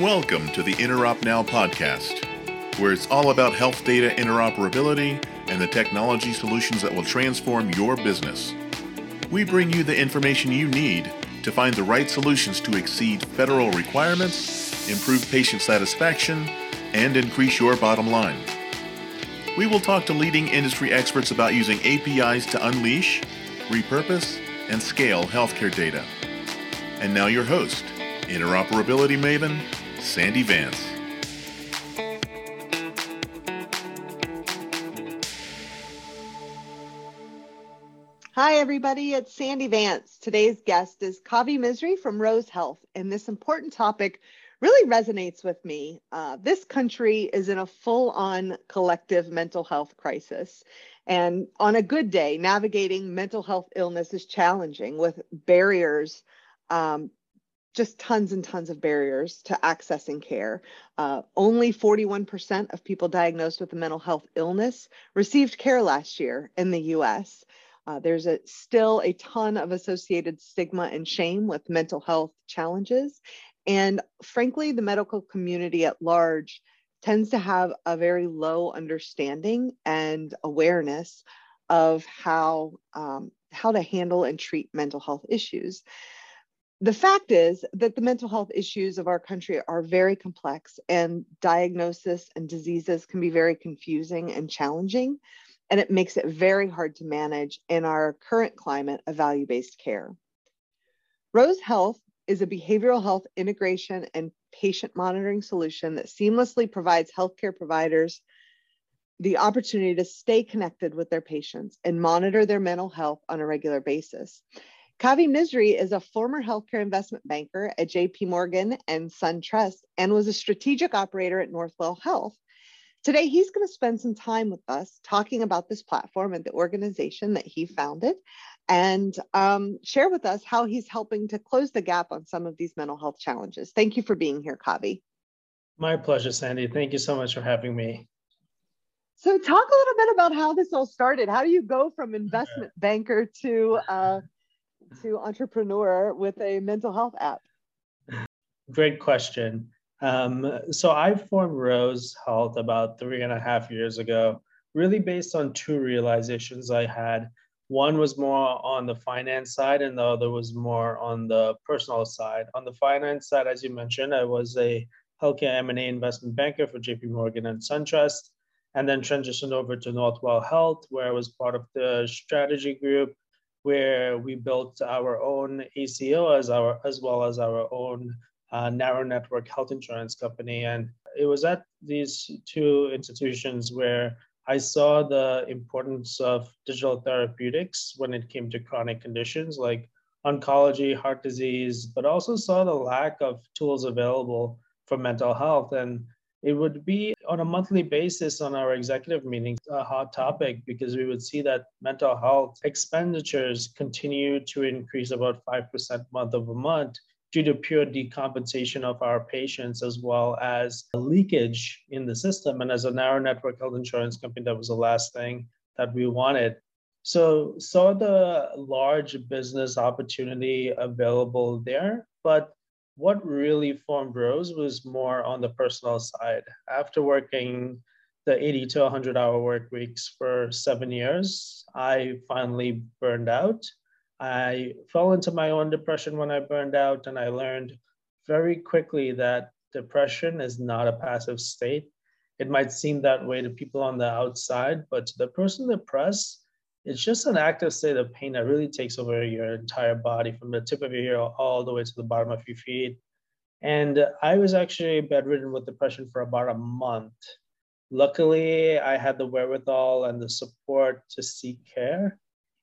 Welcome to the Interop Now podcast, where it's all about health data interoperability and the technology solutions that will transform your business. We bring you the information you need to find the right solutions to exceed federal requirements, improve patient satisfaction, and increase your bottom line. We will talk to leading industry experts about using APIs to unleash, repurpose, and scale healthcare data. And now, your host, interoperability maven, Sandy Vance. Hi, everybody. It's Sandy Vance. Today's guest is Kavi Misri from Rose Health, and this important topic really resonates with me. Uh, this country is in a full on collective mental health crisis. And on a good day, navigating mental health illness is challenging with barriers um, just tons and tons of barriers to accessing care. Uh, only 41% of people diagnosed with a mental health illness received care last year in the US. Uh, there's a, still a ton of associated stigma and shame with mental health challenges. And frankly, the medical community at large tends to have a very low understanding and awareness of how, um, how to handle and treat mental health issues the fact is that the mental health issues of our country are very complex and diagnosis and diseases can be very confusing and challenging and it makes it very hard to manage in our current climate of value-based care. Rose health is a behavioral health integration and patient monitoring solution that seamlessly provides healthcare providers the opportunity to stay connected with their patients and monitor their mental health on a regular basis Kavi Misri is a former healthcare investment banker at JP Morgan and SunTrust and was a strategic operator at Northwell Health. Today, he's going to spend some time with us talking about this platform and the organization that he founded and um, share with us how he's helping to close the gap on some of these mental health challenges. Thank you for being here, Kavi. My pleasure, Sandy. Thank you so much for having me. So, talk a little bit about how this all started. How do you go from investment banker to uh, to entrepreneur with a mental health app? Great question. Um, so I formed Rose Health about three and a half years ago, really based on two realizations I had. One was more on the finance side, and the other was more on the personal side. On the finance side, as you mentioned, I was a healthcare M&A investment banker for JP Morgan and SunTrust, and then transitioned over to Northwell Health, where I was part of the strategy group where we built our own ACO as our as well as our own uh, narrow network health insurance company. And it was at these two institutions where I saw the importance of digital therapeutics when it came to chronic conditions like oncology, heart disease, but also saw the lack of tools available for mental health. And it would be on a monthly basis on our executive meetings a hot topic because we would see that mental health expenditures continue to increase about 5% month over month due to pure decompensation of our patients as well as leakage in the system. And as a narrow network health insurance company, that was the last thing that we wanted. So saw the large business opportunity available there, but what really formed Rose was more on the personal side. After working the 80 to 100 hour work weeks for seven years, I finally burned out. I fell into my own depression when I burned out, and I learned very quickly that depression is not a passive state. It might seem that way to people on the outside, but to the person depressed, it's just an active state of pain that really takes over your entire body from the tip of your ear all the way to the bottom of your feet. And I was actually bedridden with depression for about a month. Luckily, I had the wherewithal and the support to seek care.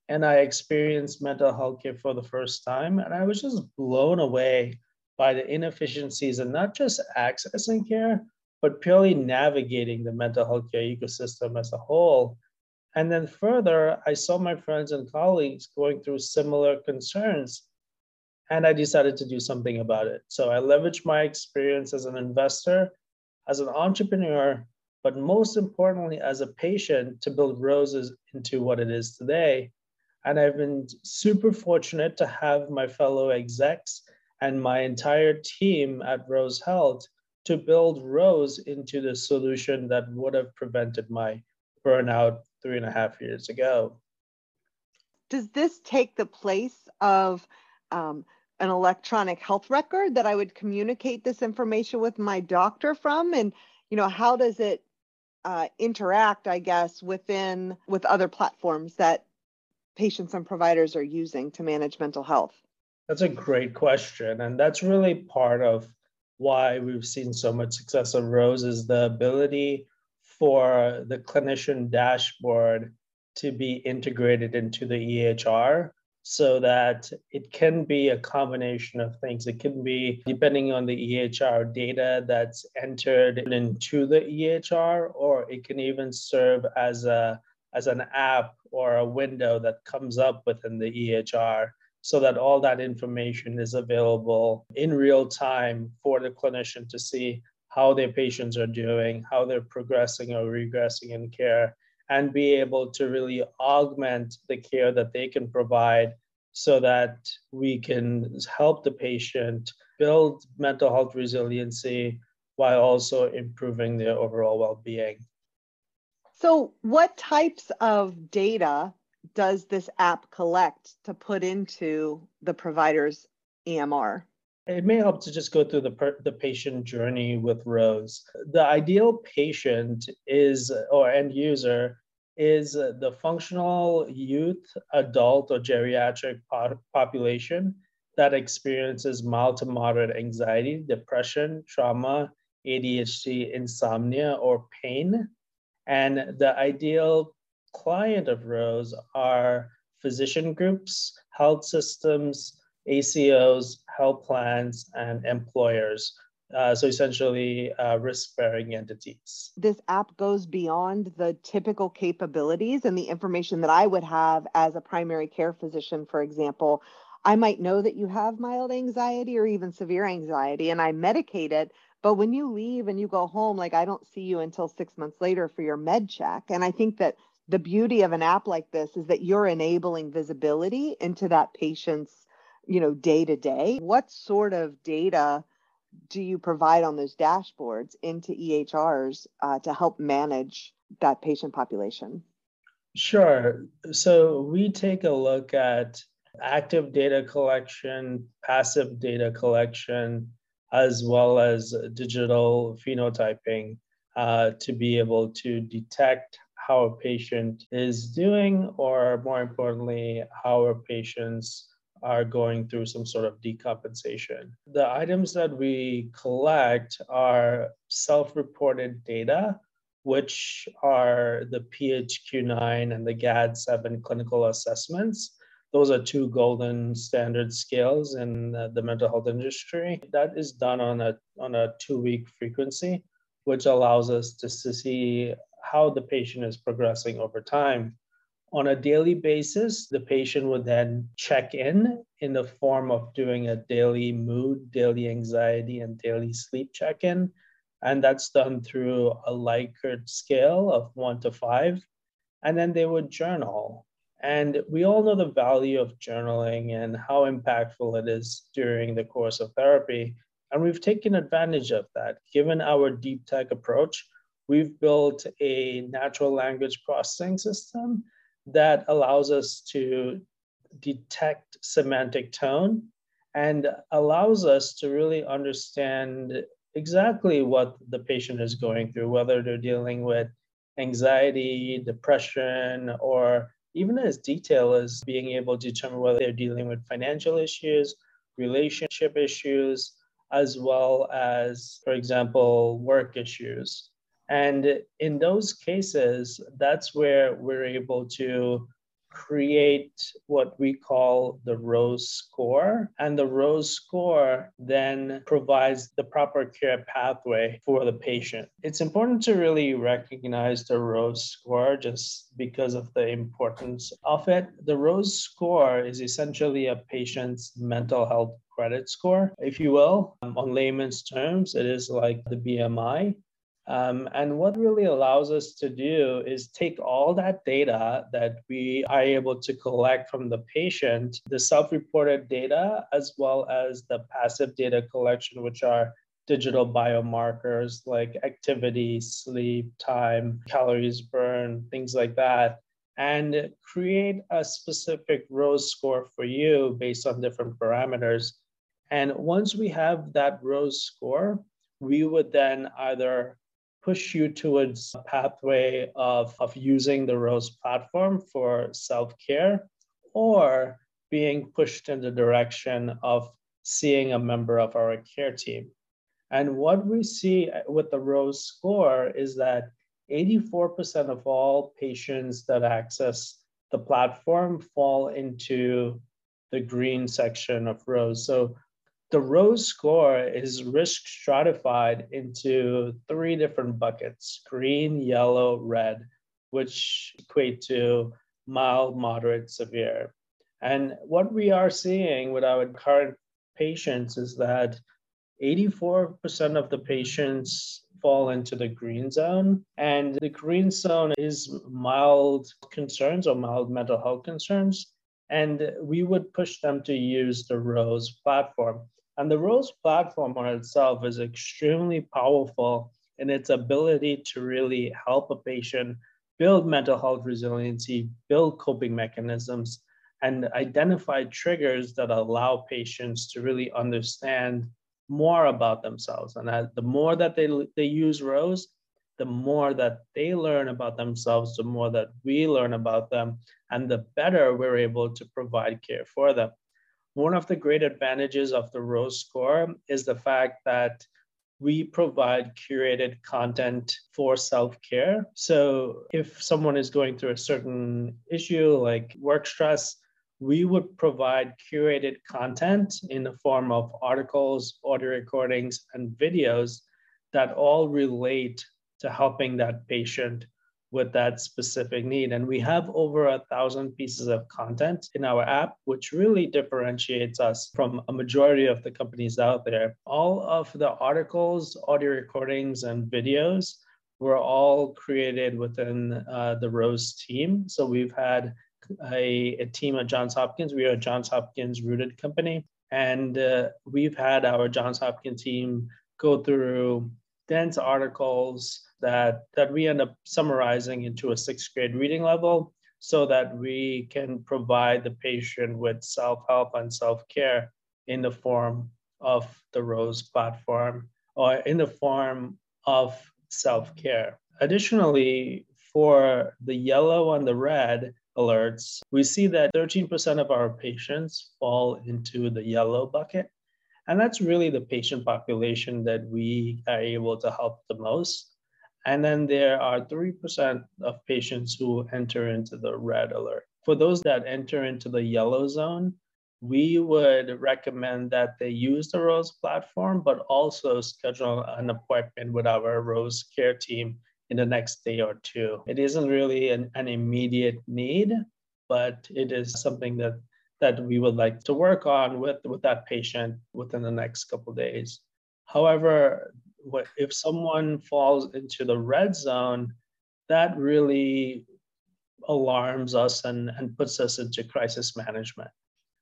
And I experienced mental health care for the first time. And I was just blown away by the inefficiencies and not just accessing care, but purely navigating the mental health care ecosystem as a whole and then further, I saw my friends and colleagues going through similar concerns, and I decided to do something about it. So I leveraged my experience as an investor, as an entrepreneur, but most importantly, as a patient to build Roses into what it is today. And I've been super fortunate to have my fellow execs and my entire team at Rose Health to build Rose into the solution that would have prevented my burnout three and a half years ago. Does this take the place of um, an electronic health record that I would communicate this information with my doctor from? And, you know, how does it uh, interact, I guess, within with other platforms that patients and providers are using to manage mental health? That's a great question. And that's really part of why we've seen so much success of Rose is the ability for the clinician dashboard to be integrated into the EHR so that it can be a combination of things. It can be depending on the EHR data that's entered into the EHR, or it can even serve as a as an app or a window that comes up within the EHR so that all that information is available in real time for the clinician to see how their patients are doing, how they're progressing or regressing in care, and be able to really augment the care that they can provide so that we can help the patient build mental health resiliency while also improving their overall well-being. So, what types of data does this app collect to put into the provider's EMR? It may help to just go through the, per, the patient journey with Rose. The ideal patient is, or end user, is the functional youth, adult, or geriatric population that experiences mild to moderate anxiety, depression, trauma, ADHD, insomnia, or pain. And the ideal client of Rose are physician groups, health systems, ACOs, health plans, and employers. Uh, so essentially, uh, risk bearing entities. This app goes beyond the typical capabilities and the information that I would have as a primary care physician, for example. I might know that you have mild anxiety or even severe anxiety, and I medicate it. But when you leave and you go home, like I don't see you until six months later for your med check. And I think that the beauty of an app like this is that you're enabling visibility into that patient's you know day to day what sort of data do you provide on those dashboards into ehrs uh, to help manage that patient population? Sure. So we take a look at active data collection passive data collection as well as digital phenotyping uh, to be able to detect how a patient is doing, or more importantly, how a patient's are going through some sort of decompensation. The items that we collect are self reported data, which are the PHQ9 and the GAD7 clinical assessments. Those are two golden standard scales in the mental health industry. That is done on a, on a two week frequency, which allows us to, to see how the patient is progressing over time. On a daily basis, the patient would then check in in the form of doing a daily mood, daily anxiety, and daily sleep check in. And that's done through a Likert scale of one to five. And then they would journal. And we all know the value of journaling and how impactful it is during the course of therapy. And we've taken advantage of that. Given our deep tech approach, we've built a natural language processing system that allows us to detect semantic tone and allows us to really understand exactly what the patient is going through, whether they're dealing with anxiety, depression, or even as detail as being able to determine whether they're dealing with financial issues, relationship issues, as well as, for example, work issues. And in those cases, that's where we're able to create what we call the ROSE score. And the ROSE score then provides the proper care pathway for the patient. It's important to really recognize the ROSE score just because of the importance of it. The ROSE score is essentially a patient's mental health credit score, if you will. Um, on layman's terms, it is like the BMI. Um, and what really allows us to do is take all that data that we are able to collect from the patient, the self reported data, as well as the passive data collection, which are digital biomarkers like activity, sleep, time, calories burned, things like that, and create a specific ROSE score for you based on different parameters. And once we have that ROSE score, we would then either push you towards a pathway of, of using the ROSE platform for self care or being pushed in the direction of seeing a member of our care team. And what we see with the ROSE score is that 84% of all patients that access the platform fall into the green section of ROSE. So the ROSE score is risk stratified into three different buckets green, yellow, red, which equate to mild, moderate, severe. And what we are seeing with our current patients is that 84% of the patients fall into the green zone. And the green zone is mild concerns or mild mental health concerns. And we would push them to use the ROSE platform. And the ROSE platform on itself is extremely powerful in its ability to really help a patient build mental health resiliency, build coping mechanisms, and identify triggers that allow patients to really understand more about themselves. And the more that they, they use ROSE, the more that they learn about themselves, the more that we learn about them, and the better we're able to provide care for them. One of the great advantages of the ROSE score is the fact that we provide curated content for self care. So, if someone is going through a certain issue like work stress, we would provide curated content in the form of articles, audio recordings, and videos that all relate to helping that patient with that specific need. And we have over a thousand pieces of content in our app, which really differentiates us from a majority of the companies out there. All of the articles, audio recordings, and videos were all created within uh, the Rose team. So we've had a, a team at Johns Hopkins. We are a Johns Hopkins rooted company. And uh, we've had our Johns Hopkins team go through dense articles that, that we end up summarizing into a sixth grade reading level so that we can provide the patient with self help and self care in the form of the ROSE platform or in the form of self care. Additionally, for the yellow and the red, alerts, we see that 13% of our patients fall into the yellow bucket. And that's really the patient population that we are able to help the most. And then there are 3% of patients who enter into the red alert. For those that enter into the yellow zone, we would recommend that they use the Rose platform, but also schedule an appointment with our Rose care team in the next day or two. It isn't really an, an immediate need, but it is something that that we would like to work on with, with that patient within the next couple days. However, if someone falls into the red zone, that really alarms us and, and puts us into crisis management.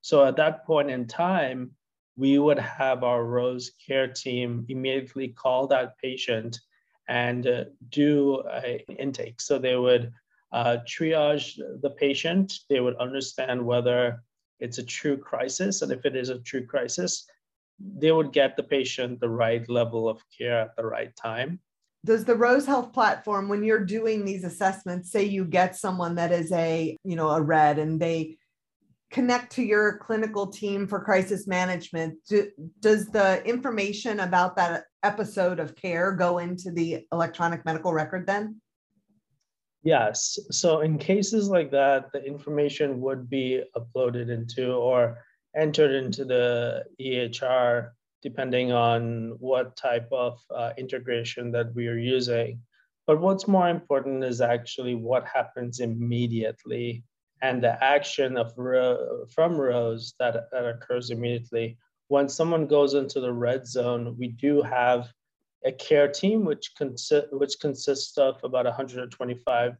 So at that point in time, we would have our Rose care team immediately call that patient and uh, do an intake. So they would uh, triage the patient, they would understand whether it's a true crisis, and if it is a true crisis, they would get the patient the right level of care at the right time. Does the Rose Health platform, when you're doing these assessments, say you get someone that is a, you know, a red and they connect to your clinical team for crisis management do, does the information about that episode of care go into the electronic medical record then yes so in cases like that the information would be uploaded into or entered into the ehr depending on what type of uh, integration that we are using but what's more important is actually what happens immediately and the action of from Rose that, that occurs immediately. When someone goes into the red zone, we do have a care team which, consi- which consists of about 125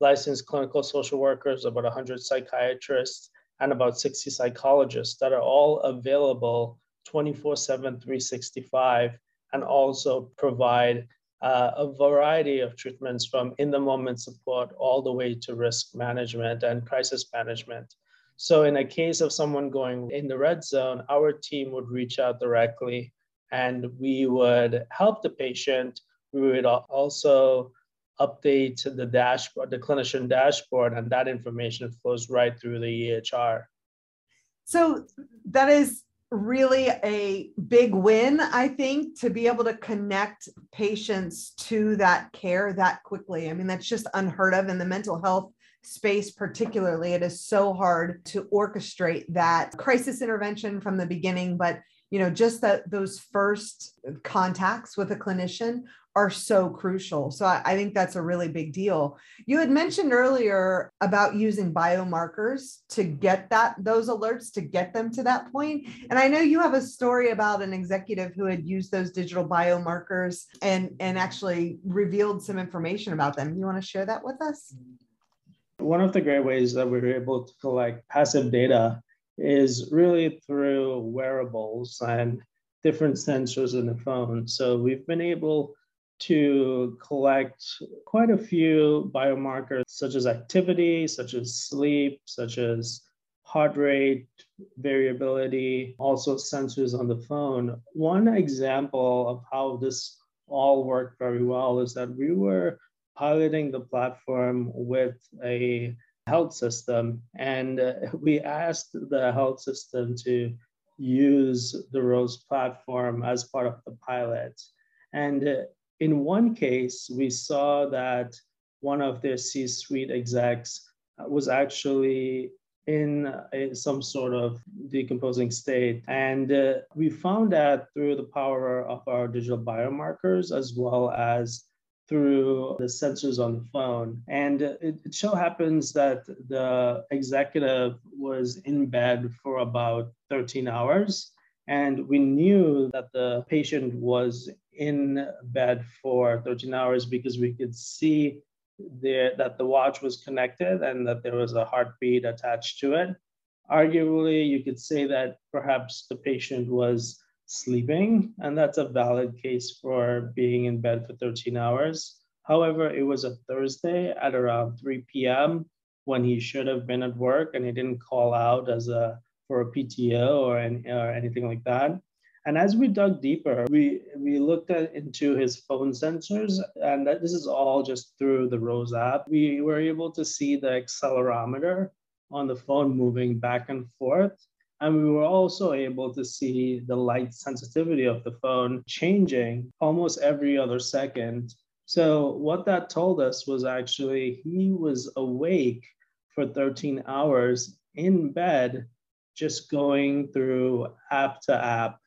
licensed clinical social workers, about 100 psychiatrists, and about 60 psychologists that are all available 24 7, 365 and also provide uh, a variety of treatments from in the moment support all the way to risk management and crisis management. So, in a case of someone going in the red zone, our team would reach out directly and we would help the patient. We would also update the dashboard, the clinician dashboard, and that information flows right through the EHR. So that is really a big win, I think, to be able to connect patients to that care that quickly. I mean, that's just unheard of in the mental health space, particularly. It is so hard to orchestrate that crisis intervention from the beginning, but you know just that those first contacts with a clinician are so crucial. So I, I, think that's a really big deal. You had mentioned earlier about using biomarkers to get that those alerts to get them to that point. And i know you have a story about an executive who had used those digital biomarkers and and actually revealed some information about them. You want to share that with us? One of the great ways that we were able to collect passive data is really through wearables and different sensors in the phone. So we've been able to collect quite a few biomarkers, such as activity, such as sleep, such as heart rate variability, also sensors on the phone. One example of how this all worked very well is that we were piloting the platform with a health system. And uh, we asked the health system to use the Rose platform as part of the pilot. And uh, in one case, we saw that one of their C suite execs uh, was actually in uh, a, some sort of decomposing state. And uh, we found that through the power of our digital biomarkers, as well as through the sensors on the phone. And uh, it, it so happens that the executive was in bed for about 13 hours. And we knew that the patient was in bed for 13 hours because we could see there, that the watch was connected and that there was a heartbeat attached to it. Arguably, you could say that perhaps the patient was sleeping, and that's a valid case for being in bed for 13 hours. However, it was a Thursday at around 3 p.m. when he should have been at work, and he didn't call out as a for a PTO or, any, or anything like that. And as we dug deeper, we we looked at into his phone sensors, and that, this is all just through the Rose app. We were able to see the accelerometer on the phone moving back and forth and we were also able to see the light sensitivity of the phone changing almost every other second. So, what that told us was actually he was awake for 13 hours in bed, just going through app to app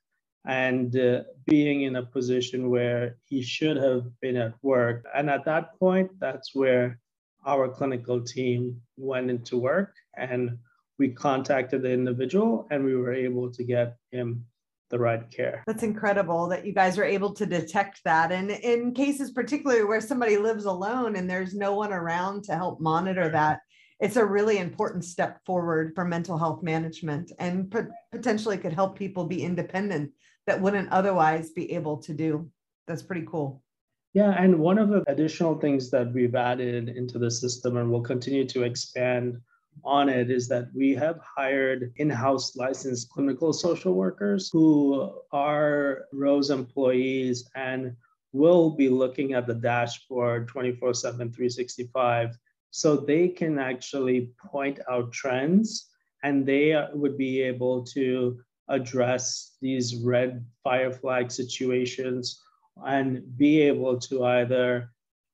and uh, being in a position where he should have been at work. And at that point, that's where our clinical team went into work and we contacted the individual and we were able to get him the right care. That's incredible that you guys are able to detect that. And in cases, particularly where somebody lives alone and there's no one around to help monitor that, it's a really important step forward for mental health management and potentially could help people be independent that wouldn't otherwise be able to do. That's pretty cool. Yeah, and one of the additional things that we've added into the system and will continue to expand on it is that we have hired in-house licensed clinical social workers who are Rose employees and will be looking at the dashboard 24 7 365 so they can actually point out trends and they would be able to address these red fire flag situations and be able to either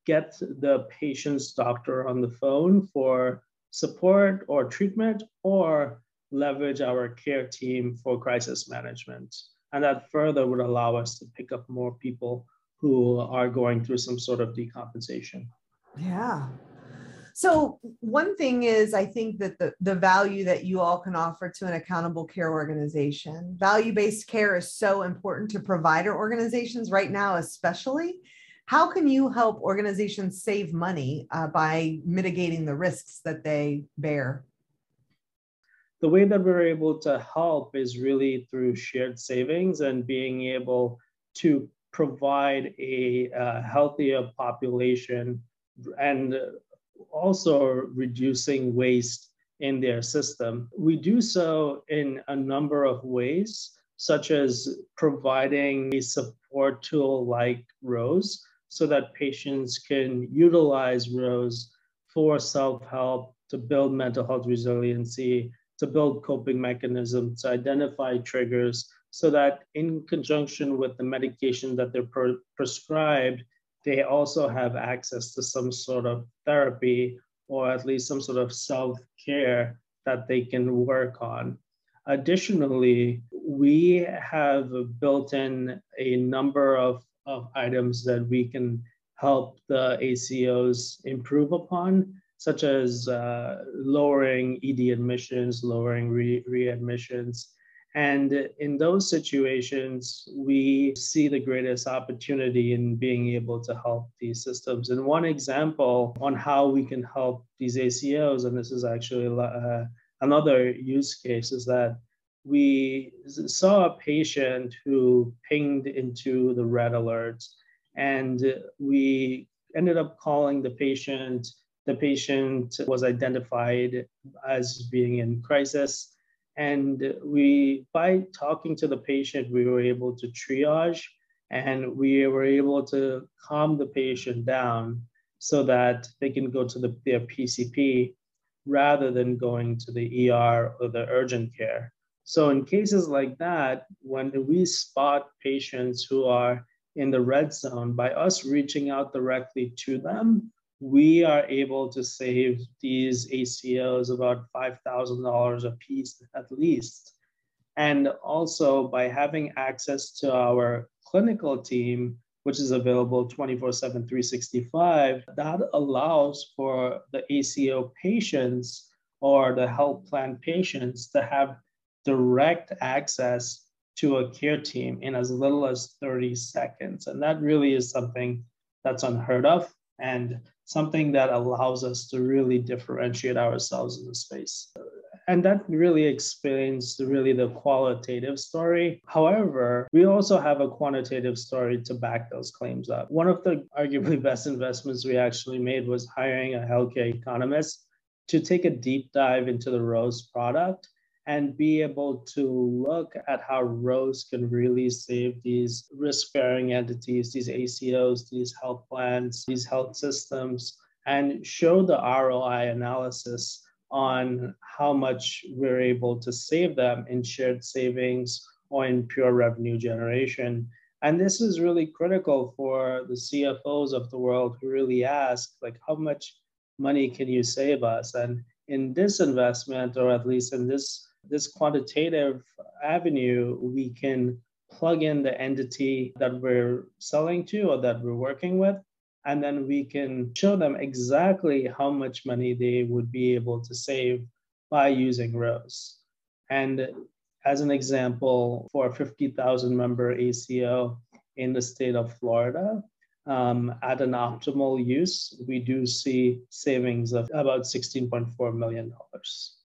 get the patient's doctor on the phone for support or treatment or leverage our care team for crisis management. And that further would allow us to pick up more people who are going through some sort of decompensation. Yeah. So one thing is I think that the, the value that you all can offer to an accountable care organization, value-based care is so important to provider organizations right now, especially how can you help organizations save money uh, by mitigating the risks that they bear? The way that we're able to help is really through shared savings and being able to provide a uh, healthier population and also reducing waste in their system. We do so in a number of ways, such as providing a support tool like Rose so that patients can utilize Rose for self help to build mental health resiliency, to build coping mechanisms, to identify triggers, so that in conjunction with the medication that they're pre- prescribed, they also have access to some sort of therapy or at least some sort of self care that they can work on. Additionally, we have built in a number of, of items that we can help the ACOs improve upon, such as uh, lowering ED admissions, lowering re- readmissions, and in those situations, we see the greatest opportunity in being able to help these systems. And one example on how we can help these ACOs, and this is actually uh, another use case, is that we saw a patient who pinged into the red alerts, and we ended up calling the patient. The patient was identified as being in crisis and we, by talking to the patient, we were able to triage and we were able to calm the patient down so that they can go to the, their PCP rather than going to the ER or the urgent care. So, in cases like that, when we spot patients who are in the red zone, by us reaching out directly to them, we are able to save these ACOs about $5,000 a piece at least. And also by having access to our clinical team, which is available 24 7, 365, that allows for the ACO patients or the health plan patients to have direct access to a care team in as little as 30 seconds. And that really is something that's unheard of. And something that allows us to really differentiate ourselves in the space. And that really explains really the qualitative story. However, we also have a quantitative story to back those claims up. One of the arguably best investments we actually made was hiring a healthcare economist to take a deep dive into the Rose product and be able to look at how Rose can really save these risk bearing entities, these ACOs, these health plans, these health systems, and show the ROI analysis on how much we're able to save them in shared savings or in pure revenue generation. And this is really critical for the CFOs of the world who really ask, like, how much money can you save us? And in this investment, or at least in this this quantitative avenue, we can plug in the entity that we're selling to or that we're working with, and then we can show them exactly how much money they would be able to save by using Rose. And as an example, for a 50,000 member ACO in the state of Florida, um, at an optimal use, we do see savings of about $16.4 million.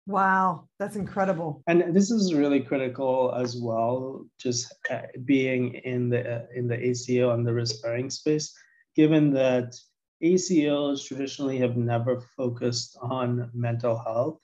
Wow, that's incredible. And this is really critical as well, just uh, being in the uh, in the ACO and the risk bearing space, given that ACOs traditionally have never focused on mental health.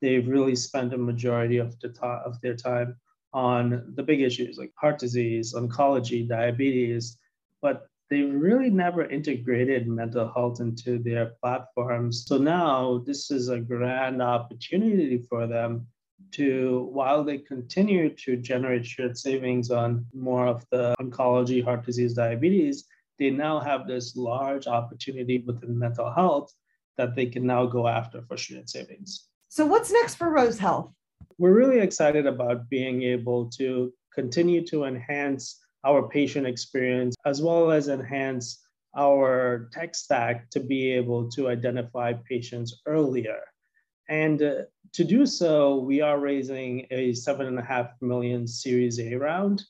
They've really spent a majority of the time of their time on the big issues like heart disease, oncology, diabetes, but they really never integrated mental health into their platforms. So now this is a grand opportunity for them to, while they continue to generate shared savings on more of the oncology, heart disease, diabetes, they now have this large opportunity within mental health that they can now go after for shared savings. So, what's next for Rose Health? We're really excited about being able to continue to enhance our patient experience, as well as enhance our tech stack to be able to identify patients earlier. And uh, to do so, we are raising a seven and a half million Series A round.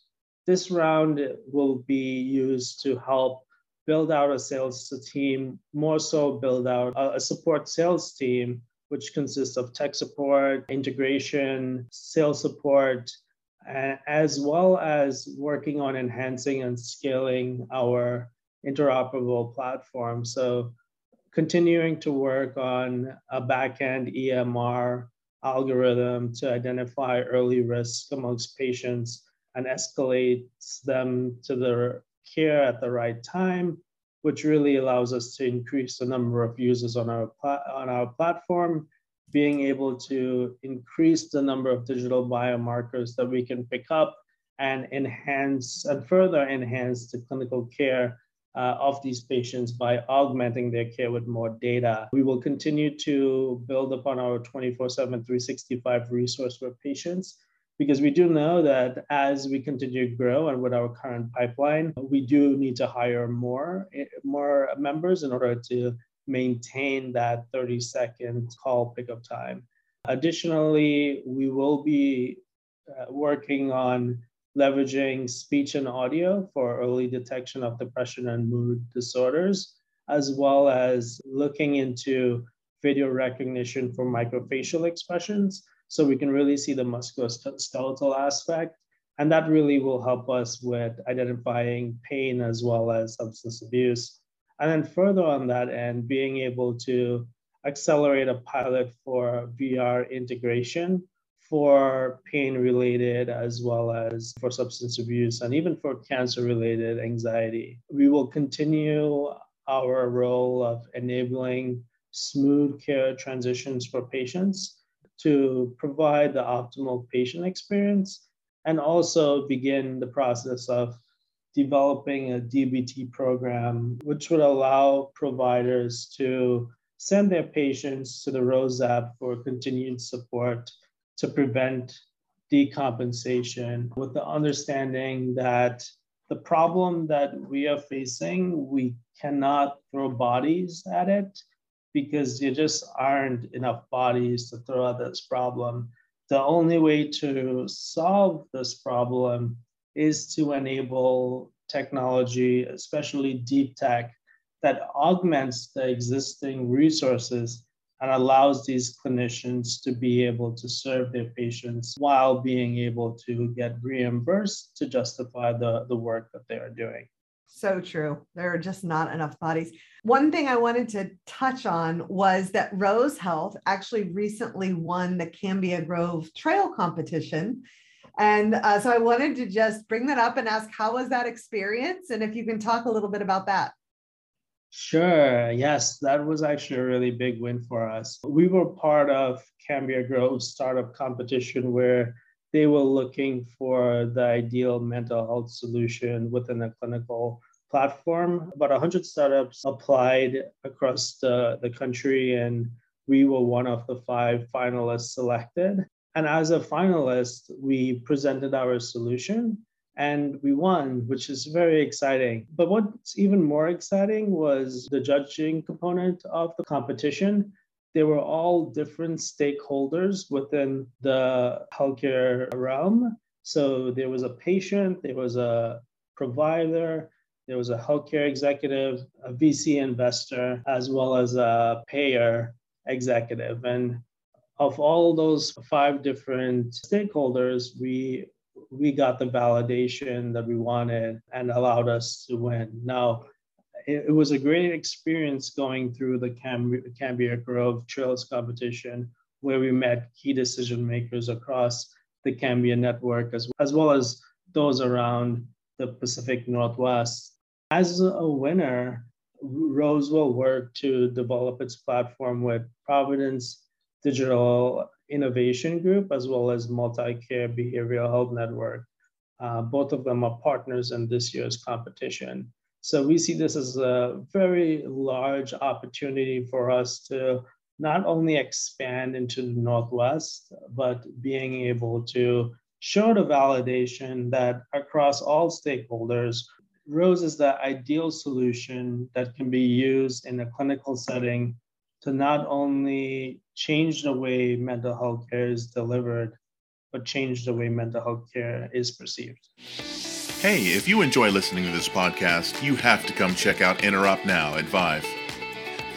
This round will be used to help build out a sales team, more so build out a support sales team, which consists of tech support, integration, sales support, as well as working on enhancing and scaling our interoperable platform. So, continuing to work on a backend EMR algorithm to identify early risk amongst patients and escalates them to the care at the right time, which really allows us to increase the number of users on our, on our platform being able to increase the number of digital biomarkers that we can pick up and enhance and further enhance the clinical care uh, of these patients by augmenting their care with more data. We will continue to build upon our 24 7, 365 resource for patients because we do know that as we continue to grow and with our current pipeline, we do need to hire more, eh, more members in order to maintain that 30 second call pickup time. Additionally, we will be uh, working on leveraging speech and audio for early detection of depression and mood disorders, as well as looking into video recognition for microfacial expressions so we can really see the musculoskeletal aspect. And that really will help us with identifying pain as well as substance abuse. And then further on that end, being able to accelerate a pilot for VR integration for pain related as well as for substance abuse and even for cancer related anxiety. We will continue our role of enabling smooth care transitions for patients to provide the optimal patient experience and also begin the process of developing a DBT program, which would allow providers to send their patients to the Rose app for continued support to prevent decompensation with the understanding that the problem that we are facing, we cannot throw bodies at it because there just aren't enough bodies to throw at this problem. The only way to solve this problem is to enable technology, especially deep tech, that augments the existing resources and allows these clinicians to be able to serve their patients while being able to get reimbursed to justify the, the work that they are doing. So true. There are just not enough bodies. One thing I wanted to touch on was that Rose Health actually recently won the Cambia Grove Trail competition. And uh, so I wanted to just bring that up and ask how was that experience? And if you can talk a little bit about that. Sure. Yes, that was actually a really big win for us. We were part of Cambia Grove startup competition where they were looking for the ideal mental health solution within a clinical platform. About 100 startups applied across the, the country, and we were one of the five finalists selected. And as a finalist, we presented our solution and we won, which is very exciting. But what's even more exciting was the judging component of the competition. They were all different stakeholders within the healthcare realm. So there was a patient, there was a provider, there was a healthcare executive, a VC investor, as well as a payer executive. And of all those five different stakeholders, we we got the validation that we wanted and allowed us to win. Now, it, it was a great experience going through the Cam- Cambia Grove Trails competition, where we met key decision makers across the Cambia network, as, as well as those around the Pacific Northwest. As a winner, Rose will work to develop its platform with Providence Digital Innovation Group as well as Multi Care Behavioral Health Network. Uh, both of them are partners in this year's competition. So we see this as a very large opportunity for us to not only expand into the Northwest, but being able to show the validation that across all stakeholders, Rose is the ideal solution that can be used in a clinical setting to not only change the way mental health care is delivered, but change the way mental health care is perceived. Hey, if you enjoy listening to this podcast, you have to come check out Interop Now at Vive.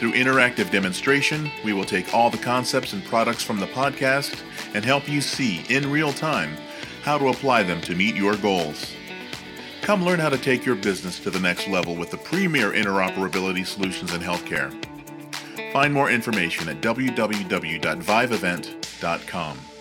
Through interactive demonstration, we will take all the concepts and products from the podcast and help you see in real time how to apply them to meet your goals. Come learn how to take your business to the next level with the premier interoperability solutions in healthcare. Find more information at www.viveevent.com.